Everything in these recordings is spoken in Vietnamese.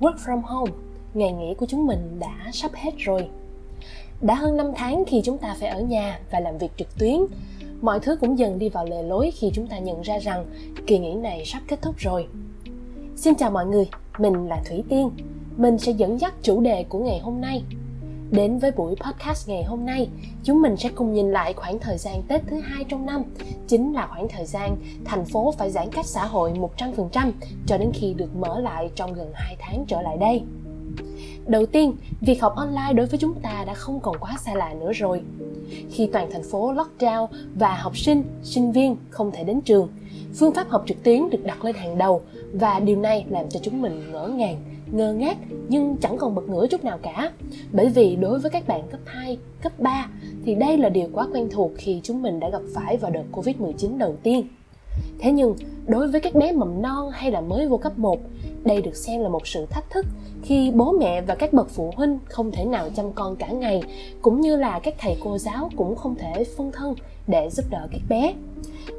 work from home, ngày nghỉ của chúng mình đã sắp hết rồi. Đã hơn 5 tháng khi chúng ta phải ở nhà và làm việc trực tuyến, mọi thứ cũng dần đi vào lề lối khi chúng ta nhận ra rằng kỳ nghỉ này sắp kết thúc rồi. Xin chào mọi người, mình là Thủy Tiên. Mình sẽ dẫn dắt chủ đề của ngày hôm nay Đến với buổi podcast ngày hôm nay, chúng mình sẽ cùng nhìn lại khoảng thời gian Tết thứ hai trong năm, chính là khoảng thời gian thành phố phải giãn cách xã hội 100% cho đến khi được mở lại trong gần 2 tháng trở lại đây. Đầu tiên, việc học online đối với chúng ta đã không còn quá xa lạ nữa rồi. Khi toàn thành phố lockdown và học sinh, sinh viên không thể đến trường, phương pháp học trực tuyến được đặt lên hàng đầu và điều này làm cho chúng mình ngỡ ngàng ngơ ngác nhưng chẳng còn bật ngửa chút nào cả. Bởi vì đối với các bạn cấp 2, cấp 3 thì đây là điều quá quen thuộc khi chúng mình đã gặp phải vào đợt Covid-19 đầu tiên. Thế nhưng, đối với các bé mầm non hay là mới vô cấp 1, đây được xem là một sự thách thức khi bố mẹ và các bậc phụ huynh không thể nào chăm con cả ngày, cũng như là các thầy cô giáo cũng không thể phân thân để giúp đỡ các bé.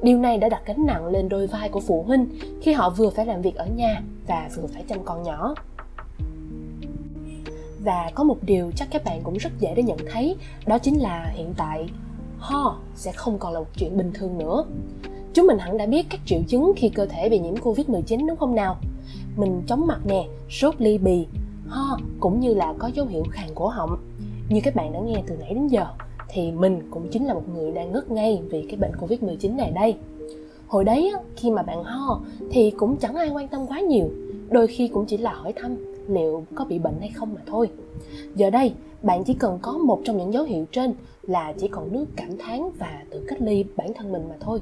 Điều này đã đặt gánh nặng lên đôi vai của phụ huynh khi họ vừa phải làm việc ở nhà và vừa phải chăm con nhỏ và có một điều chắc các bạn cũng rất dễ để nhận thấy đó chính là hiện tại ho sẽ không còn là một chuyện bình thường nữa chúng mình hẳn đã biết các triệu chứng khi cơ thể bị nhiễm covid 19 đúng không nào? Mình chóng mặt nè, sốt, ly bì, ho, cũng như là có dấu hiệu khàn cổ họng. Như các bạn đã nghe từ nãy đến giờ, thì mình cũng chính là một người đang ngất ngay vì cái bệnh covid 19 này đây. Hồi đấy khi mà bạn ho, thì cũng chẳng ai quan tâm quá nhiều. Đôi khi cũng chỉ là hỏi thăm liệu có bị bệnh hay không mà thôi. Giờ đây, bạn chỉ cần có một trong những dấu hiệu trên là chỉ còn nước cảm thán và tự cách ly bản thân mình mà thôi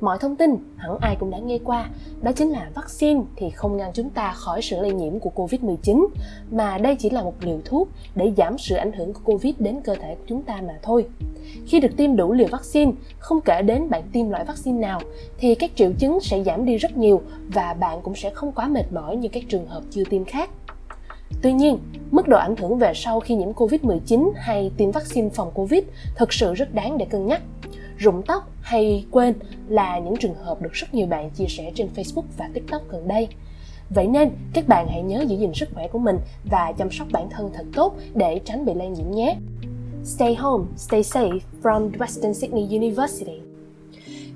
mọi thông tin hẳn ai cũng đã nghe qua. Đó chính là vaccine thì không ngăn chúng ta khỏi sự lây nhiễm của covid-19 mà đây chỉ là một liều thuốc để giảm sự ảnh hưởng của covid đến cơ thể của chúng ta mà thôi. Khi được tiêm đủ liều vaccine không kể đến bạn tiêm loại vaccine nào thì các triệu chứng sẽ giảm đi rất nhiều và bạn cũng sẽ không quá mệt mỏi như các trường hợp chưa tiêm khác. Tuy nhiên, mức độ ảnh hưởng về sau khi nhiễm Covid-19 hay tiêm vaccine phòng Covid thực sự rất đáng để cân nhắc rụng tóc hay quên là những trường hợp được rất nhiều bạn chia sẻ trên Facebook và TikTok gần đây. Vậy nên, các bạn hãy nhớ giữ gìn sức khỏe của mình và chăm sóc bản thân thật tốt để tránh bị lây nhiễm nhé. Stay home, stay safe from Western Sydney University.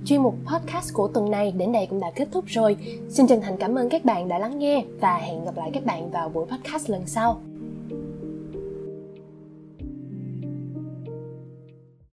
Chuyên mục podcast của tuần này đến đây cũng đã kết thúc rồi. Xin chân thành cảm ơn các bạn đã lắng nghe và hẹn gặp lại các bạn vào buổi podcast lần sau.